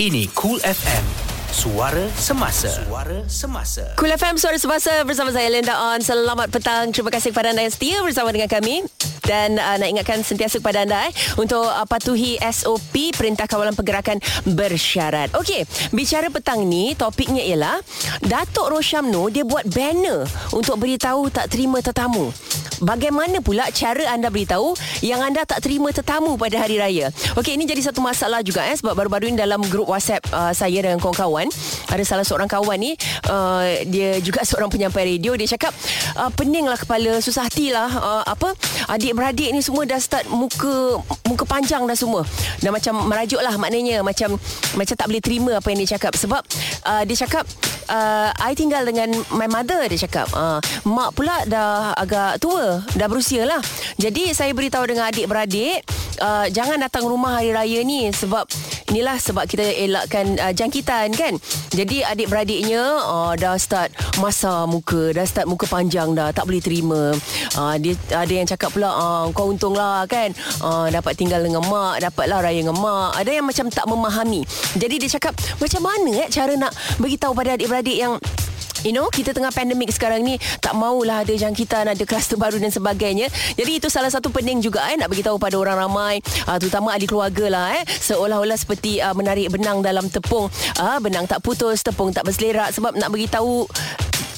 Ini Cool FM. Suara semasa. Suara semasa. Cool FM Suara Semasa bersama saya Linda On. Selamat petang. Terima kasih kepada anda yang setia bersama dengan kami. Dan uh, nak ingatkan sentiasa kepada anda eh, untuk uh, patuhi SOP Perintah Kawalan Pergerakan Bersyarat. Okey, bicara petang ni topiknya ialah Datuk Rosyamno dia buat banner untuk beritahu tak terima tetamu. Bagaimana pula cara anda beritahu yang anda tak terima tetamu pada hari raya? Okey, ini jadi satu masalah juga eh sebab baru-baru ini dalam grup WhatsApp uh, saya dengan kawan-kawan ada salah seorang kawan ni uh, dia juga seorang penyampai radio dia cakap uh, peninglah kepala susah hatilah uh, apa adik-beradik ni semua dah start muka muka panjang dah semua dah macam merajuk lah maknanya macam macam tak boleh terima apa yang dia cakap sebab uh, dia cakap uh, I tinggal dengan my mother dia cakap. Uh, mak pula dah agak tua dah berusia lah. Jadi saya beritahu dengan adik-beradik uh, jangan datang rumah hari raya ni sebab inilah sebab kita elakkan uh, jangkitan kan? Jadi adik-beradiknya uh, dah start masa muka dah start muka panjang dah tak boleh terima. Uh, dia ada yang cakap pula uh, kau untunglah kan? Uh, dapat tinggal dengan mak dapatlah raya dengan mak. Ada yang macam tak memahami. Jadi dia cakap macam mana eh cara nak beritahu pada adik-beradik yang You know Kita tengah pandemik sekarang ni Tak maulah ada jangkitan Ada kluster baru dan sebagainya. Jadi itu salah satu pening juga eh, Nak beritahu pada orang ramai uh, Terutama ahli keluarga lah eh, Seolah-olah seperti uh, Menarik benang dalam tepung. Uh, Benang tak putus Tepung tak berselerak Sebab nak beritahu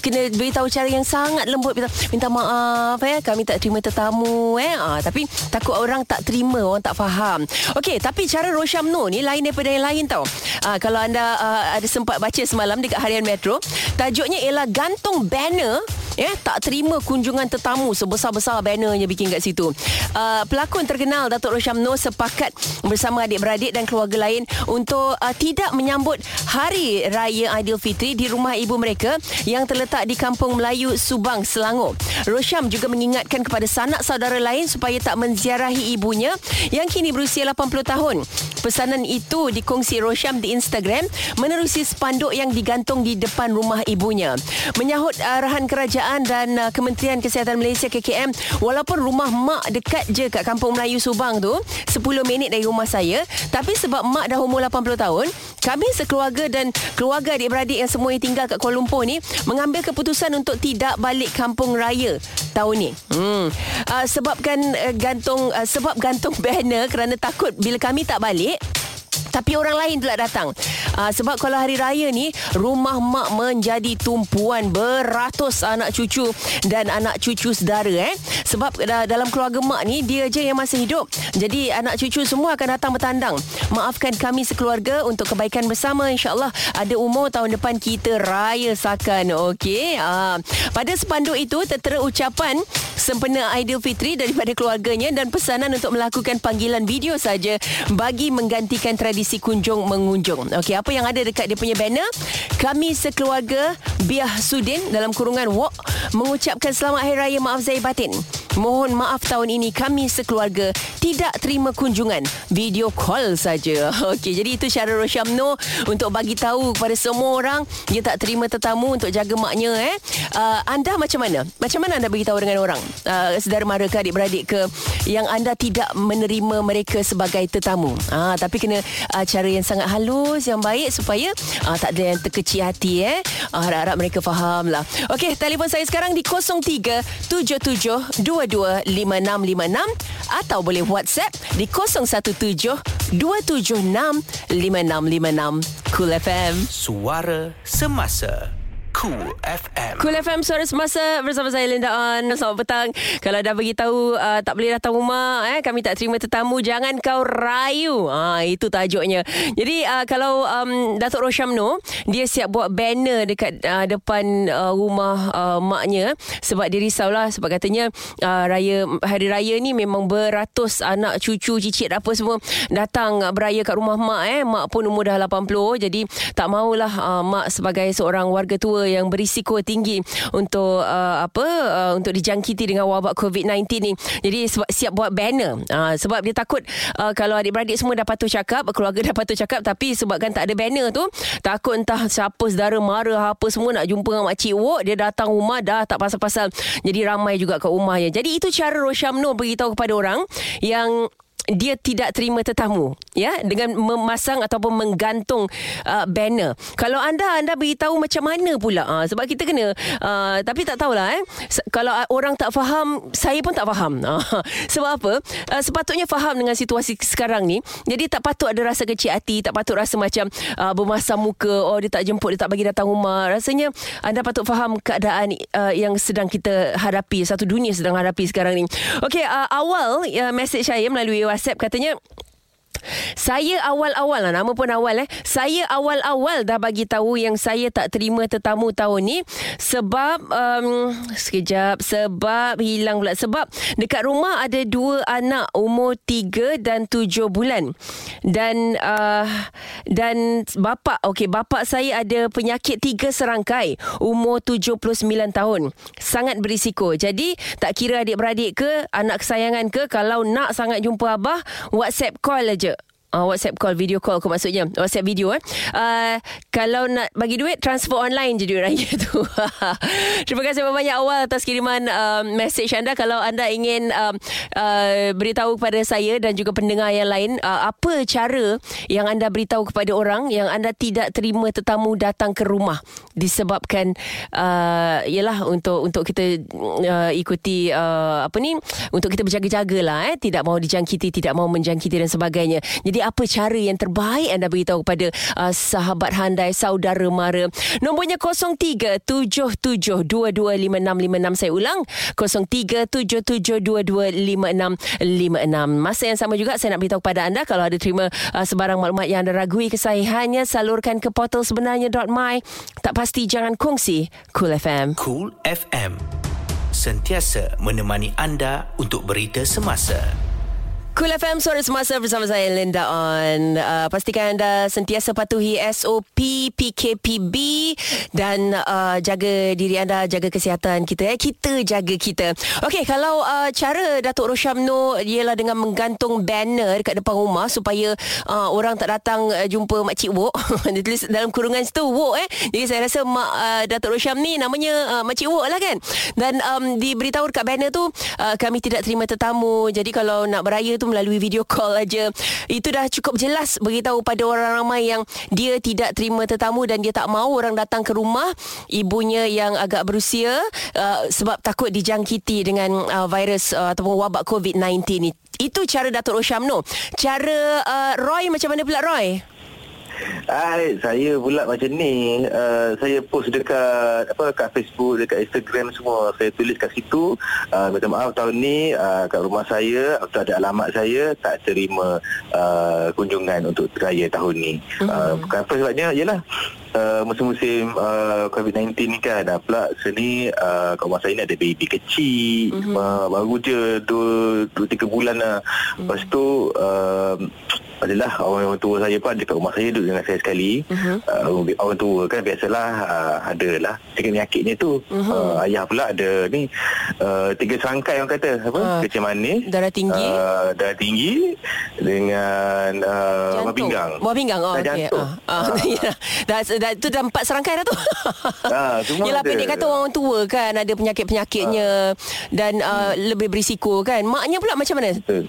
kena beritahu cara yang sangat lembut. Minta, minta maaf eh. Kami tak terima tetamu eh. Ah, tapi takut orang tak terima orang tak faham. Okey tapi cara Rosyamno ni lain daripada yang lain tau. Ah, kalau anda uh, ada sempat baca semalam dekat harian Metro tajuknya ialah gantung banner ya tak terima kunjungan tetamu sebesar-besar bannernya bikin kat situ. Uh, pelakon terkenal Datuk Rosyamno sepakat bersama adik-beradik dan keluarga lain untuk uh, tidak menyambut Hari Raya Aidilfitri di rumah ibu mereka yang terletak di Kampung Melayu Subang Selangor. Rosyam juga mengingatkan kepada sanak saudara lain supaya tak menziarahi ibunya yang kini berusia 80 tahun. Pesanan itu dikongsi Rosyam di Instagram menerusi spanduk yang digantung di depan rumah ibunya. Menyahut arahan kerajaan dan uh, Kementerian Kesihatan Malaysia KKM, walaupun rumah mak dekat je kat Kampung Melayu Subang tu, 10 minit dari rumah saya, tapi sebab mak dah umur 80 tahun, kami sekeluarga dan keluarga adik-beradik yang semua tinggal kat Kuala Lumpur ni mengambil keputusan untuk tidak balik kampung raya tahun ni. Hmm. Uh, sebabkan uh, gantung uh, sebab gantung banner kerana takut bila kami tak balik tapi orang lain pula datang. Uh, sebab kalau hari raya ni rumah mak menjadi tumpuan beratus anak cucu dan anak cucu saudara eh. Sebab uh, dalam keluarga mak ni dia je yang masih hidup. Jadi anak cucu semua akan datang bertandang. Maafkan kami sekeluarga untuk kebaikan bersama insya-Allah ada umur tahun depan kita raya sakan. Okey. Uh, pada spanduk itu tertera ucapan sempena Aidilfitri daripada keluarganya dan pesanan untuk melakukan panggilan video saja bagi menggantikan tradisi kunjung mengunjung. Okey, apa yang ada dekat dia punya banner? Kami sekeluarga Biah Sudin dalam kurungan Wok mengucapkan selamat hari raya maaf zahir batin. Mohon maaf tahun ini kami sekeluarga tidak terima kunjungan video call saja. Okey, jadi itu cara Rosyamno untuk bagi tahu kepada semua orang dia tak terima tetamu untuk jaga maknya eh. Uh, anda macam mana? Macam mana anda beritahu dengan orang? Uh, saudara mara ke adik-beradik ke yang anda tidak menerima mereka sebagai tetamu. Ah, uh, tapi kena uh, cara yang sangat halus yang baik supaya uh, tak ada yang terkecil hati eh. Uh, harap-harap mereka faham lah. Okey, telefon saya sekarang di 0377 025656 atau boleh WhatsApp di 0172765656 Cool FM. Suara semasa. Cool FM. Cool FM suara semasa bersama saya Linda On. Selamat petang. Kalau dah beritahu uh, tak boleh datang rumah, eh kami tak terima tetamu, jangan kau rayu. Ah itu tajuknya. Jadi uh, kalau um, Datuk Rosyamno dia siap buat banner dekat uh, depan uh, rumah uh, maknya sebab dia risaulah sebab katanya uh, raya hari raya ni memang beratus anak cucu cicit apa semua datang beraya kat rumah mak eh. Mak pun umur dah 80 jadi tak maulah uh, mak sebagai seorang warga tua yang berisiko tinggi untuk uh, apa uh, untuk dijangkiti dengan wabak COVID-19 ni. Jadi sebab siap buat banner. Uh, sebab dia takut uh, kalau adik-beradik semua dah patuh cakap, keluarga dah patuh cakap tapi sebabkan tak ada banner tu, takut entah siapa saudara marah apa semua nak jumpa dengan makcik Wok, dia datang rumah dah tak pasal-pasal. Jadi ramai juga kat rumahnya. Jadi itu cara Rosyamno beritahu kepada orang yang dia tidak terima tetamu ya dengan memasang ataupun menggantung uh, banner. Kalau anda anda beritahu macam mana pula uh, sebab kita kena uh, tapi tak tahulah eh kalau orang tak faham saya pun tak faham. Uh, sebab apa? Uh, sepatutnya faham dengan situasi sekarang ni. Jadi tak patut ada rasa kecil hati, tak patut rasa macam uh, bermasam muka oh dia tak jemput dia tak bagi datang rumah. Rasanya anda patut faham keadaan uh, yang sedang kita hadapi satu dunia sedang hadapi sekarang ni. Okey uh, awal uh, message saya melalui WhatsApp katanya saya awal-awal lah nama pun awal eh. Saya awal-awal dah bagi tahu yang saya tak terima tetamu tahun ni sebab um, sekejap sebab hilang pula sebab dekat rumah ada dua anak umur tiga dan tujuh bulan. Dan uh, dan bapa okey bapa saya ada penyakit tiga serangkai umur tujuh puluh sembilan tahun. Sangat berisiko. Jadi tak kira adik-beradik ke anak kesayangan ke kalau nak sangat jumpa abah WhatsApp call aja uh, WhatsApp call video call aku maksudnya. WhatsApp video eh. Uh, kalau nak bagi duit transfer online je duit raya tu. Terima kasih banyak awal atas kiriman uh, message anda. Kalau anda ingin uh, uh, beritahu kepada saya dan juga pendengar yang lain uh, apa cara yang anda beritahu kepada orang yang anda tidak terima tetamu datang ke rumah? Disebabkan uh, ialah untuk untuk kita uh, ikuti uh, apa ni? Untuk kita berjaga-jaga lah eh. Tidak mahu dijangkiti tidak mahu menjangkiti dan sebagainya. Jadi apa cara yang terbaik anda beritahu kepada uh, sahabat handai, saudara mara. Nombornya 0377225656 saya ulang 0377225656. Masa yang sama juga saya nak beritahu kepada anda kalau ada terima uh, sebarang maklumat yang anda ragui kesahihannya salurkan ke portal sebenarnya.my. Tak pasti jangan kongsi Cool FM. Cool FM. Sentiasa menemani anda untuk berita semasa. Cool FM Suara Semasa bersama saya Linda On. Uh, Pastikan anda sentiasa patuhi SOP PKPB Dan uh, jaga diri anda Jaga kesihatan kita eh. Kita jaga kita. Okey kalau uh, cara Datuk Roshamno Ialah dengan menggantung banner Dekat depan rumah Supaya uh, orang tak datang uh, Jumpa Makcik Wok. Dia tulis dalam kurungan situ Wok eh. Jadi saya rasa Mak uh, Datuk Rosham ni Namanya uh, Makcik Wok lah kan. Dan um, diberitahu dekat banner tu uh, Kami tidak terima tetamu. Jadi kalau nak beraya tu melalui video call aja. Itu dah cukup jelas beritahu pada orang ramai yang dia tidak terima tetamu dan dia tak mahu orang datang ke rumah ibunya yang agak berusia uh, sebab takut dijangkiti dengan uh, virus uh, ataupun wabak COVID-19 ni. Itu cara Datuk Roshamno. Cara uh, Roy macam mana pula Roy? Hai, saya pula macam ni. Uh, saya post dekat apa kat Facebook, dekat Instagram semua. Saya tulis kat situ, uh, minta maaf tahun ni uh, kat rumah saya atau ada alamat saya tak terima uh, kunjungan untuk raya tahun ni. Mm-hmm. Uh, kenapa sebabnya? Yalah uh, musim-musim uh, COVID-19 ni kan dah pula sini uh, kat rumah saya ni ada baby kecil mm-hmm. uh, baru je 2 3 bulan lah. Mm-hmm. Lepas tu uh, adalah orang, tua saya pun dekat rumah saya duduk dengan saya sekali. Uh-huh. Uh, orang tua kan biasalah uh, ada lah penyakitnya tu. Uh-huh. Uh, ayah pula ada ni uh, tiga serangkai orang kata apa? Uh, Kecil manis, darah tinggi, uh, darah tinggi dengan uh, buah pinggang. Buah pinggang. Oh, okey. Uh, uh, uh. dah, dah tu dah empat serangkai dah tu. Ha, semua Yelah pendek kata orang tua kan ada penyakit-penyakitnya ha. dan uh, hmm. lebih berisiko kan. Maknya pula macam mana? Betul.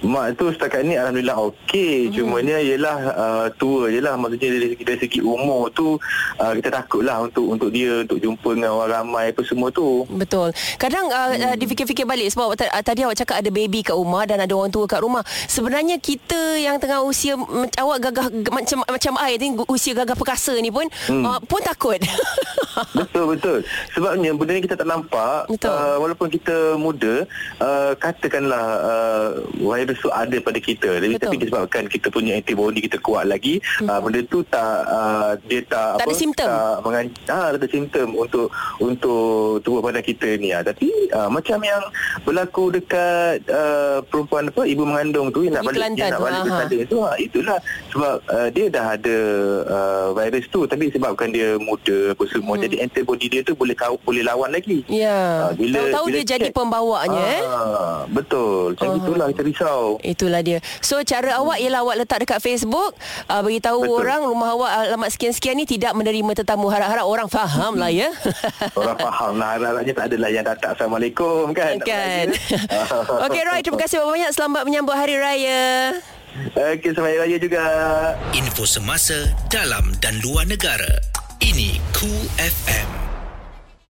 Mak tu setakat ni Alhamdulillah okey hmm. Cumanya ialah uh, Tua je lah Maksudnya dari, dari segi umur tu uh, Kita takut lah Untuk untuk dia Untuk jumpa dengan orang ramai Apa semua tu Betul Kadang uh, hmm. uh, Difikir-fikir balik Sebab uh, tadi awak cakap Ada baby kat rumah Dan ada orang tua kat rumah Sebenarnya kita Yang tengah usia Awak gagah Macam macam air ni Usia gagah perkasa ni pun hmm. uh, Pun takut Betul betul Sebabnya benda ni kita tak nampak betul. Uh, Walaupun kita muda uh, Katakanlah uh, virus tu ada pada kita tapi, tapi disebabkan kita punya antibody kita kuat lagi hmm. uh, benda tu tak uh, dia tak, tak apa ada simptom tak mengan- ah, ada simptom untuk untuk tubuh badan kita ni uh. tapi uh, macam yang berlaku dekat uh, perempuan apa ibu mengandung tu yang nak balik Kelantan. yang nak balik ke sana tu uh, itulah sebab uh, dia dah ada uh, virus tu tapi sebabkan dia muda apa semua hmm. jadi antibody dia tu boleh kau boleh lawan lagi ya yeah. uh, bila tahu-tahu bila dia check, jadi pembawanya uh, eh betul macam uh-huh. itulah kita risau. Itulah dia. So cara awak ialah awak letak dekat Facebook, uh, bagi tahu Betul. orang rumah awak alamat sekian-sekian ni tidak menerima tetamu. Harap-harap orang faham lah ya. Orang faham lah Harap-harapnya tak adalah yang datang Assalamualaikum kan kan. beraya. Okey Roy, terima kasih banyak selamat menyambut hari raya. Okey selamat Hari raya juga Info semasa dalam dan luar negara. Ini Cool FM.